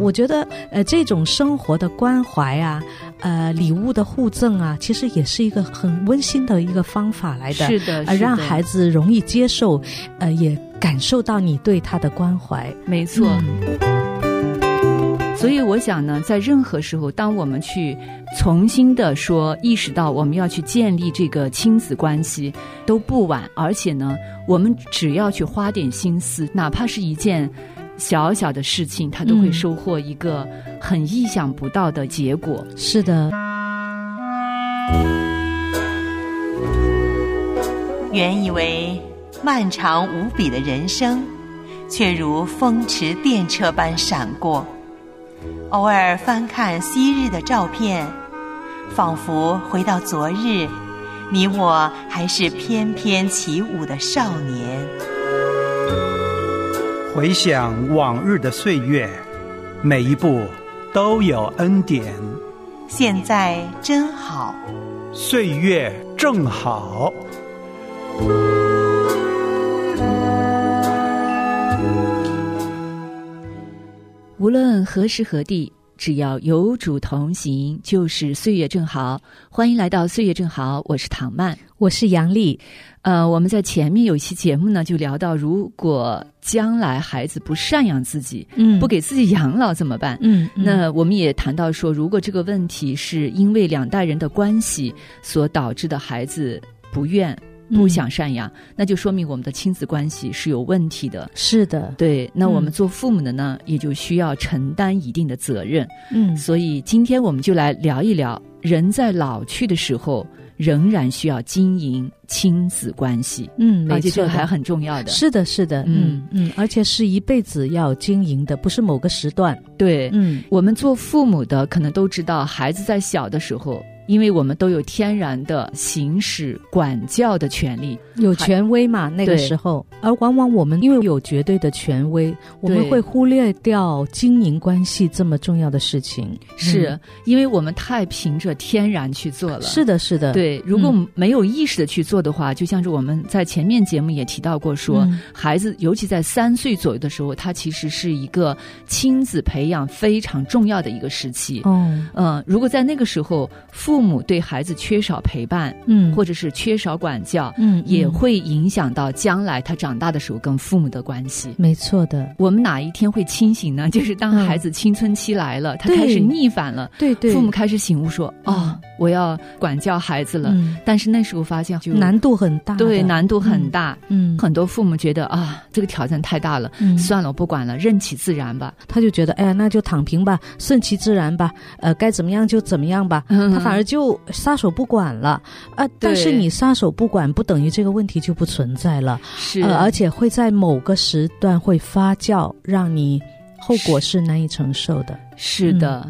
我觉得呃，这种生活的关怀啊，呃，礼物的互赠啊，其实也是一个很温馨的一个方法来的。是的，呃，让孩子容易接受，呃，也感受到你对他的关怀。没错。所以我想呢，在任何时候，当我们去重新的说意识到我们要去建立这个亲子关系都不晚，而且呢，我们只要去花点心思，哪怕是一件小小的事情，他都会收获一个很意想不到的结果。是的。原以为漫长无比的人生，却如风驰电掣般闪过。偶尔翻看昔日的照片，仿佛回到昨日，你我还是翩翩起舞的少年。回想往日的岁月，每一步都有恩典。现在真好，岁月正好。无论何时何地，只要有主同行，就是岁月正好。欢迎来到岁月正好，我是唐曼，我是杨丽。呃，我们在前面有一期节目呢，就聊到，如果将来孩子不赡养自己，嗯，不给自己养老怎么办？嗯，那我们也谈到说，如果这个问题是因为两代人的关系所导致的，孩子不愿。不想赡养，那就说明我们的亲子关系是有问题的。是的，对。那我们做父母的呢，也就需要承担一定的责任。嗯，所以今天我们就来聊一聊，人在老去的时候，仍然需要经营亲子关系。嗯，而且这个还很重要的。是的，是的。嗯嗯，而且是一辈子要经营的，不是某个时段。对，嗯，我们做父母的可能都知道，孩子在小的时候。因为我们都有天然的行使管教的权利，有权威嘛？那个时候，而往往我们因为有绝对的权威，我们会忽略掉经营关系这么重要的事情。是因为我们太凭着天然去做了。是的，是的。对，如果没有意识的去做的话，就像是我们在前面节目也提到过，说孩子尤其在三岁左右的时候，他其实是一个亲子培养非常重要的一个时期。哦，嗯，如果在那个时候父父母对孩子缺少陪伴，嗯，或者是缺少管教，嗯，也会影响到将来他长大的时候跟父母的关系。没错的，我们哪一天会清醒呢？就是当孩子青春期来了，他开始逆反了，对对，父母开始醒悟说：“哦，我要管教孩子了。”但是那时候发现就难度很大，对，难度很大。嗯，很多父母觉得啊，这个挑战太大了，算了，我不管了，任其自然吧。他就觉得，哎呀，那就躺平吧，顺其自然吧，呃，该怎么样就怎么样吧。他反而。就撒手不管了啊！但是你撒手不管，不等于这个问题就不存在了。是，而且会在某个时段会发酵，让你后果是难以承受的。是的，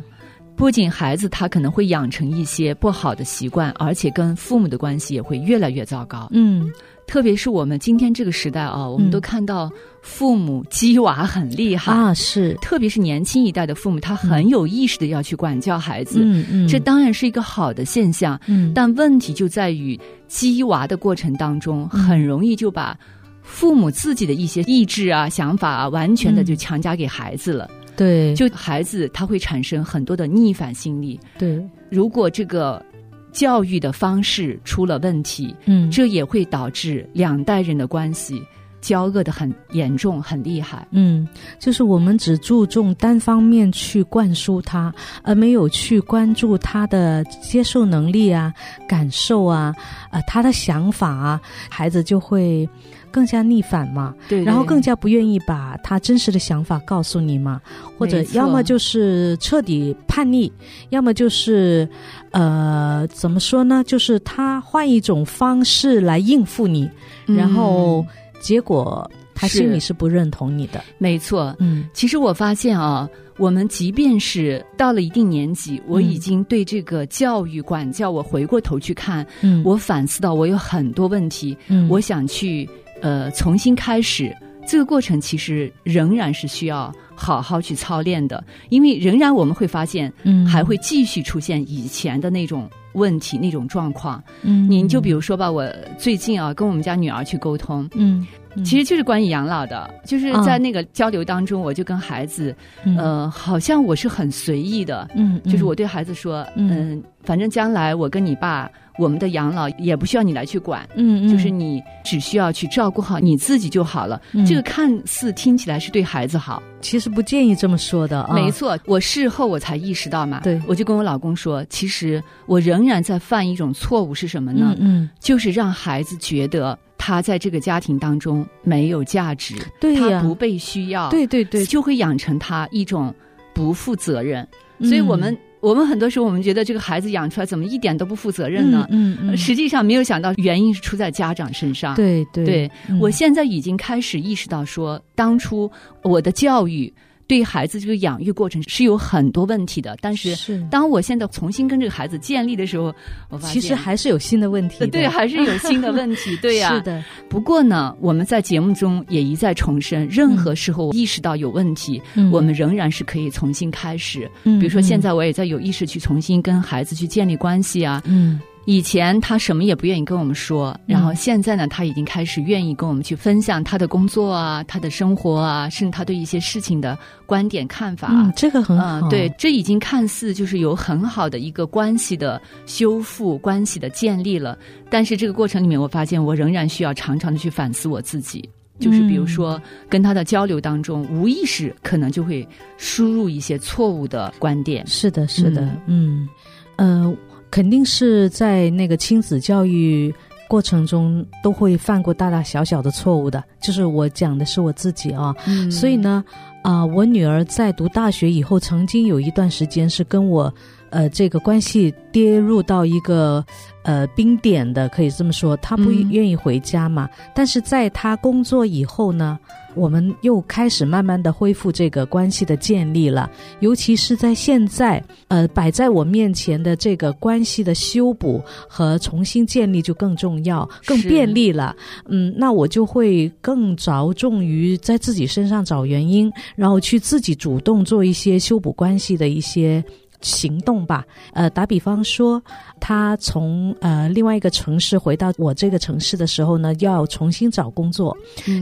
不仅孩子他可能会养成一些不好的习惯，而且跟父母的关系也会越来越糟糕。嗯。特别是我们今天这个时代啊，我们都看到父母鸡娃很厉害。啊，是，特别是年轻一代的父母，他很有意识的要去管教孩子，嗯嗯，这当然是一个好的现象，嗯，但问题就在于鸡娃的过程当中，很容易就把父母自己的一些意志啊、想法啊，完全的就强加给孩子了，对，就孩子他会产生很多的逆反心理，对，如果这个。教育的方式出了问题，嗯，这也会导致两代人的关系交恶的很严重、很厉害。嗯，就是我们只注重单方面去灌输他，而没有去关注他的接受能力啊、感受啊、呃他的想法啊，孩子就会。更加逆反嘛，对，然后更加不愿意把他真实的想法告诉你嘛，或者要么就是彻底叛逆，要么就是呃，怎么说呢？就是他换一种方式来应付你，然后结果他心里是。不认同你的。没错，嗯，其实我发现啊，我们即便是到了一定年纪，我已经对这个教育管教，我回过头去看，嗯，我反思到我有很多问题，嗯，我想去。呃，重新开始。这个过程，其实仍然是需要好好去操练的，因为仍然我们会发现，嗯，还会继续出现以前的那种问题、那种状况。嗯，您就比如说吧，我最近啊，跟我们家女儿去沟通，嗯，其实就是关于养老的，就是在那个交流当中，我就跟孩子，呃，好像我是很随意的，嗯，就是我对孩子说，嗯，反正将来我跟你爸，我们的养老也不需要你来去管，嗯嗯，就是你只需要去照顾好你自己就好了。这个看似听起来是对孩子好，其实不建议这么说的。没错，我事后我才意识到嘛，对，我就跟我老公说，其实我仍然在犯一种错误是什么呢？嗯，就是让孩子觉得。他在这个家庭当中没有价值，对他不被需要，对对对，就会养成他一种不负责任。所以我们我们很多时候我们觉得这个孩子养出来怎么一点都不负责任呢？嗯嗯，实际上没有想到原因是出在家长身上。对对，我现在已经开始意识到说，当初我的教育。对孩子这个养育过程是有很多问题的，但是当我现在重新跟这个孩子建立的时候，我发现其实还是有新的问题。对，还是有新的问题。对呀，是的。不过呢，我们在节目中也一再重申，任何时候意识到有问题，我们仍然是可以重新开始。比如说，现在我也在有意识去重新跟孩子去建立关系啊。嗯。以前他什么也不愿意跟我们说，然后现在呢，他已经开始愿意跟我们去分享他的工作啊，他的生活啊，甚至他对一些事情的观点看法。嗯，这个很好。对，这已经看似就是有很好的一个关系的修复、关系的建立了。但是这个过程里面，我发现我仍然需要常常的去反思我自己，就是比如说跟他的交流当中，无意识可能就会输入一些错误的观点。是的，是的，嗯，呃。肯定是在那个亲子教育过程中都会犯过大大小小的错误的，就是我讲的是我自己啊，所以呢，啊，我女儿在读大学以后，曾经有一段时间是跟我，呃，这个关系跌入到一个。呃，冰点的可以这么说，他不愿意回家嘛。但是在他工作以后呢，我们又开始慢慢的恢复这个关系的建立了。尤其是在现在，呃，摆在我面前的这个关系的修补和重新建立就更重要、更便利了。嗯，那我就会更着重于在自己身上找原因，然后去自己主动做一些修补关系的一些。行动吧，呃，打比方说，他从呃另外一个城市回到我这个城市的时候呢，要重新找工作，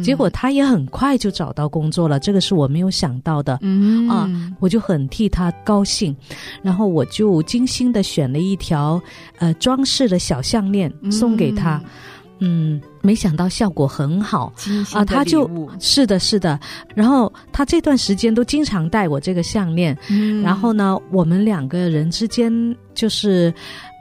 结果他也很快就找到工作了，这个是我没有想到的，嗯。啊，我就很替他高兴，然后我就精心的选了一条呃装饰的小项链送给他。嗯，没想到效果很好啊！他就是的，是的。然后他这段时间都经常戴我这个项链。嗯然后呢，我们两个人之间就是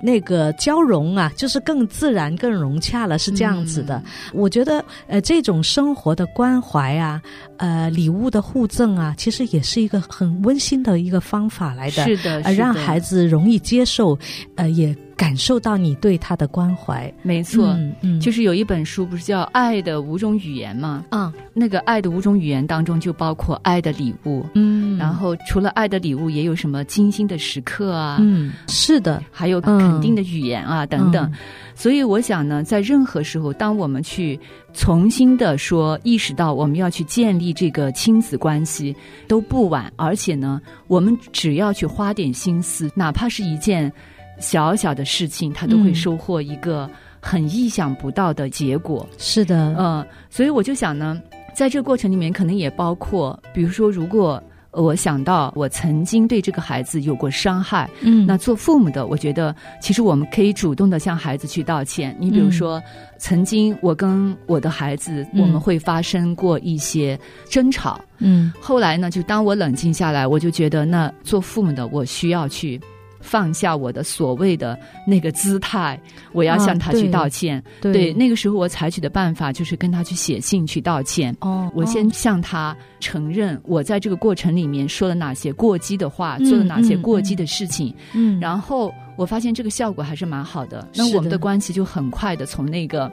那个交融啊，就是更自然、更融洽了，是这样子的。我觉得，呃，这种生活的关怀啊，呃，礼物的互赠啊，其实也是一个很温馨的一个方法来的。是的，呃，让孩子容易接受，呃，也。感受到你对他的关怀，没错，嗯，就是有一本书不是叫《爱的五种语言》吗？啊，那个爱的五种语言当中就包括爱的礼物，嗯，然后除了爱的礼物，也有什么精心的时刻啊，嗯，是的，还有肯定的语言啊等等。所以我想呢，在任何时候，当我们去重新的说意识到我们要去建立这个亲子关系都不晚，而且呢，我们只要去花点心思，哪怕是一件。小小的事情，他都会收获一个很意想不到的结果。是的，嗯，所以我就想呢，在这个过程里面，可能也包括，比如说，如果我想到我曾经对这个孩子有过伤害，嗯，那做父母的，我觉得其实我们可以主动的向孩子去道歉。你比如说，曾经我跟我的孩子，我们会发生过一些争吵，嗯，后来呢，就当我冷静下来，我就觉得，那做父母的，我需要去。放下我的所谓的那个姿态，我要向他去道歉。对，那个时候我采取的办法就是跟他去写信去道歉。哦，我先向他承认我在这个过程里面说了哪些过激的话，做了哪些过激的事情。嗯，然后我发现这个效果还是蛮好的。那我们的关系就很快的从那个。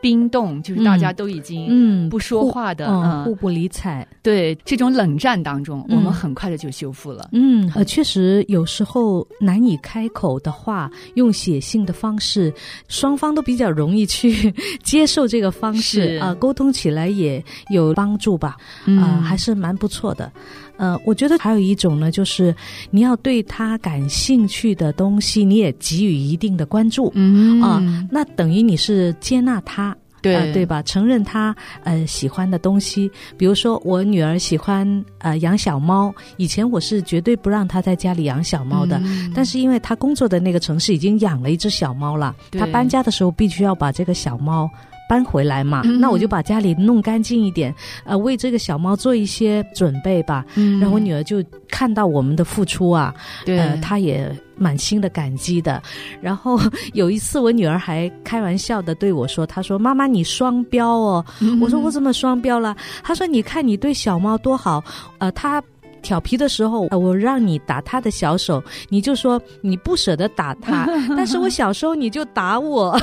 冰冻就是大家都已经嗯不说话的嗯互不理睬，对这种冷战当中，我们很快的就修复了。嗯，呃，确实有时候难以开口的话，用写信的方式，双方都比较容易去接受这个方式啊，沟通起来也有帮助吧，啊，还是蛮不错的。呃，我觉得还有一种呢，就是你要对他感兴趣的东西，你也给予一定的关注，嗯啊，那等于你是接纳他。对对吧？承认他呃喜欢的东西，比如说我女儿喜欢呃养小猫，以前我是绝对不让她在家里养小猫的，但是因为她工作的那个城市已经养了一只小猫了，她搬家的时候必须要把这个小猫。搬回来嘛，那我就把家里弄干净一点，呃，为这个小猫做一些准备吧。嗯然后我女儿就看到我们的付出啊，呃，她也满心的感激的。然后 有一次，我女儿还开玩笑的对我说：“她说妈妈，你双标哦。”我说：“我怎么双标了？”她说：“你看你对小猫多好，呃，她。”调皮的时候，我让你打他的小手，你就说你不舍得打他。但是我小时候你就打我，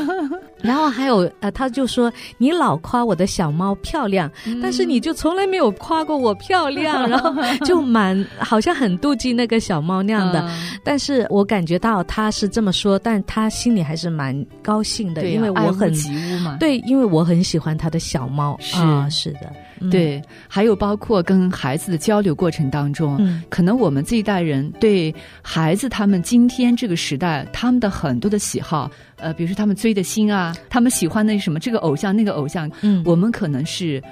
然后还有呃，他就说你老夸我的小猫漂亮，但是你就从来没有夸过我漂亮，然后就蛮好像很妒忌那个小猫那样的。但是我感觉到他是这么说，但他心里还是蛮高兴的，因为我很对，因为我很喜欢他的小猫啊，是的。对，还有包括跟孩子的交流过程当中，可能我们这一代人对孩子他们今天这个时代他们的很多的喜好，呃，比如说他们追的星啊，他们喜欢那什么这个偶像那个偶像，嗯，我们可能是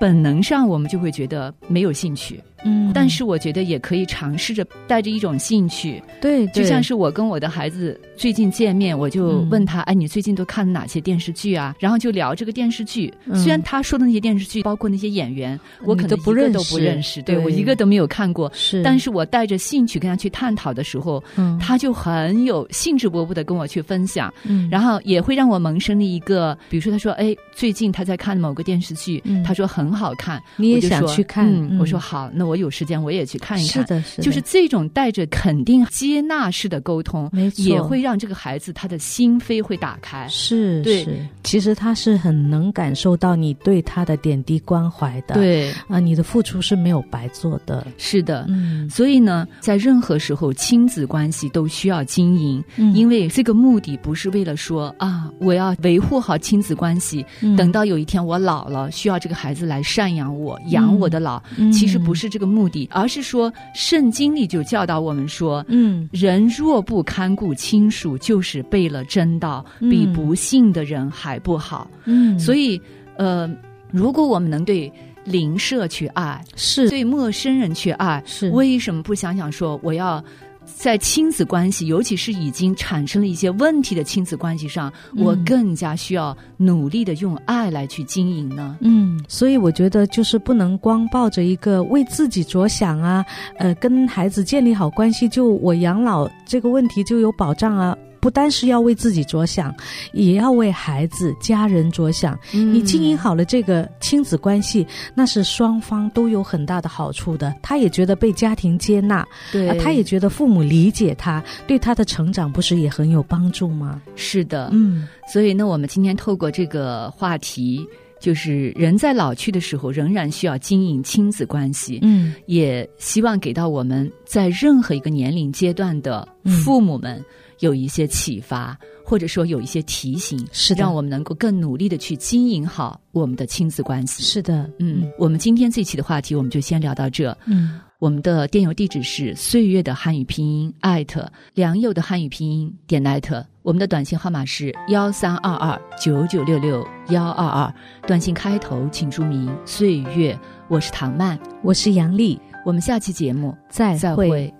本能上我们就会觉得没有兴趣。嗯，但是我觉得也可以尝试着带着一种兴趣，对，就像是我跟我的孩子最近见面，我就问他，哎，你最近都看哪些电视剧啊？然后就聊这个电视剧。虽然他说的那些电视剧，包括那些演员，我可能不认都不认识，对我一个都没有看过。是，但是我带着兴趣跟他去探讨的时候，嗯，他就很有兴致勃勃的跟我去分享，嗯，然后也会让我萌生了一个，比如说他说，哎，最近他在看某个电视剧，他说很好看，你也想去看？我说好，那我。我有时间我也去看一看，是的，是的，就是这种带着肯定、接纳式的沟通，没错，也会让这个孩子他的心扉会打开。是，对，其实他是很能感受到你对他的点滴关怀的。对。啊，你的付出是没有白做的。是的，嗯，所以呢，在任何时候，亲子关系都需要经营，嗯。因为这个目的不是为了说啊，我要维护好亲子关系，等到有一天我老了，需要这个孩子来赡养我、养我的老，其实不是这个。目的，而是说，圣经里就教导我们说，嗯，人若不看顾亲属，就是背了真道，比不信的人还不好。嗯，所以，呃，如果我们能对邻舍去爱，是对陌生人去爱，是为什么不想想说，我要？在亲子关系，尤其是已经产生了一些问题的亲子关系上，我更加需要努力的用爱来去经营呢。嗯，所以我觉得就是不能光抱着一个为自己着想啊，呃，跟孩子建立好关系，就我养老这个问题就有保障啊。不单是要为自己着想，也要为孩子、家人着想。你经营好了这个亲子关系，那是双方都有很大的好处的。他也觉得被家庭接纳，对，他也觉得父母理解他，对他的成长不是也很有帮助吗？是的，嗯。所以呢，我们今天透过这个话题，就是人在老去的时候，仍然需要经营亲子关系。嗯，也希望给到我们在任何一个年龄阶段的父母们。有一些启发，或者说有一些提醒，是让我们能够更努力的去经营好我们的亲子关系。是的，嗯，我们今天这期的话题我们就先聊到这。嗯，我们的电邮地址是岁月的汉语拼音艾特良友的汉语拼音点艾特，我们的短信号码是幺三二二九九六六幺二二，短信开头请注明岁月。我是唐曼，我是杨丽，我们下期节目再会。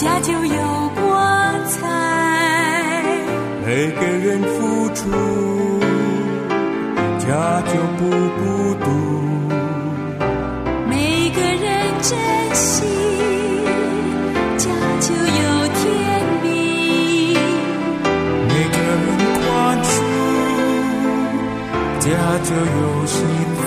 家就有光彩。每个人付出，家就不孤独。每个人珍惜，家就有甜蜜。每个人宽恕，家就有幸福。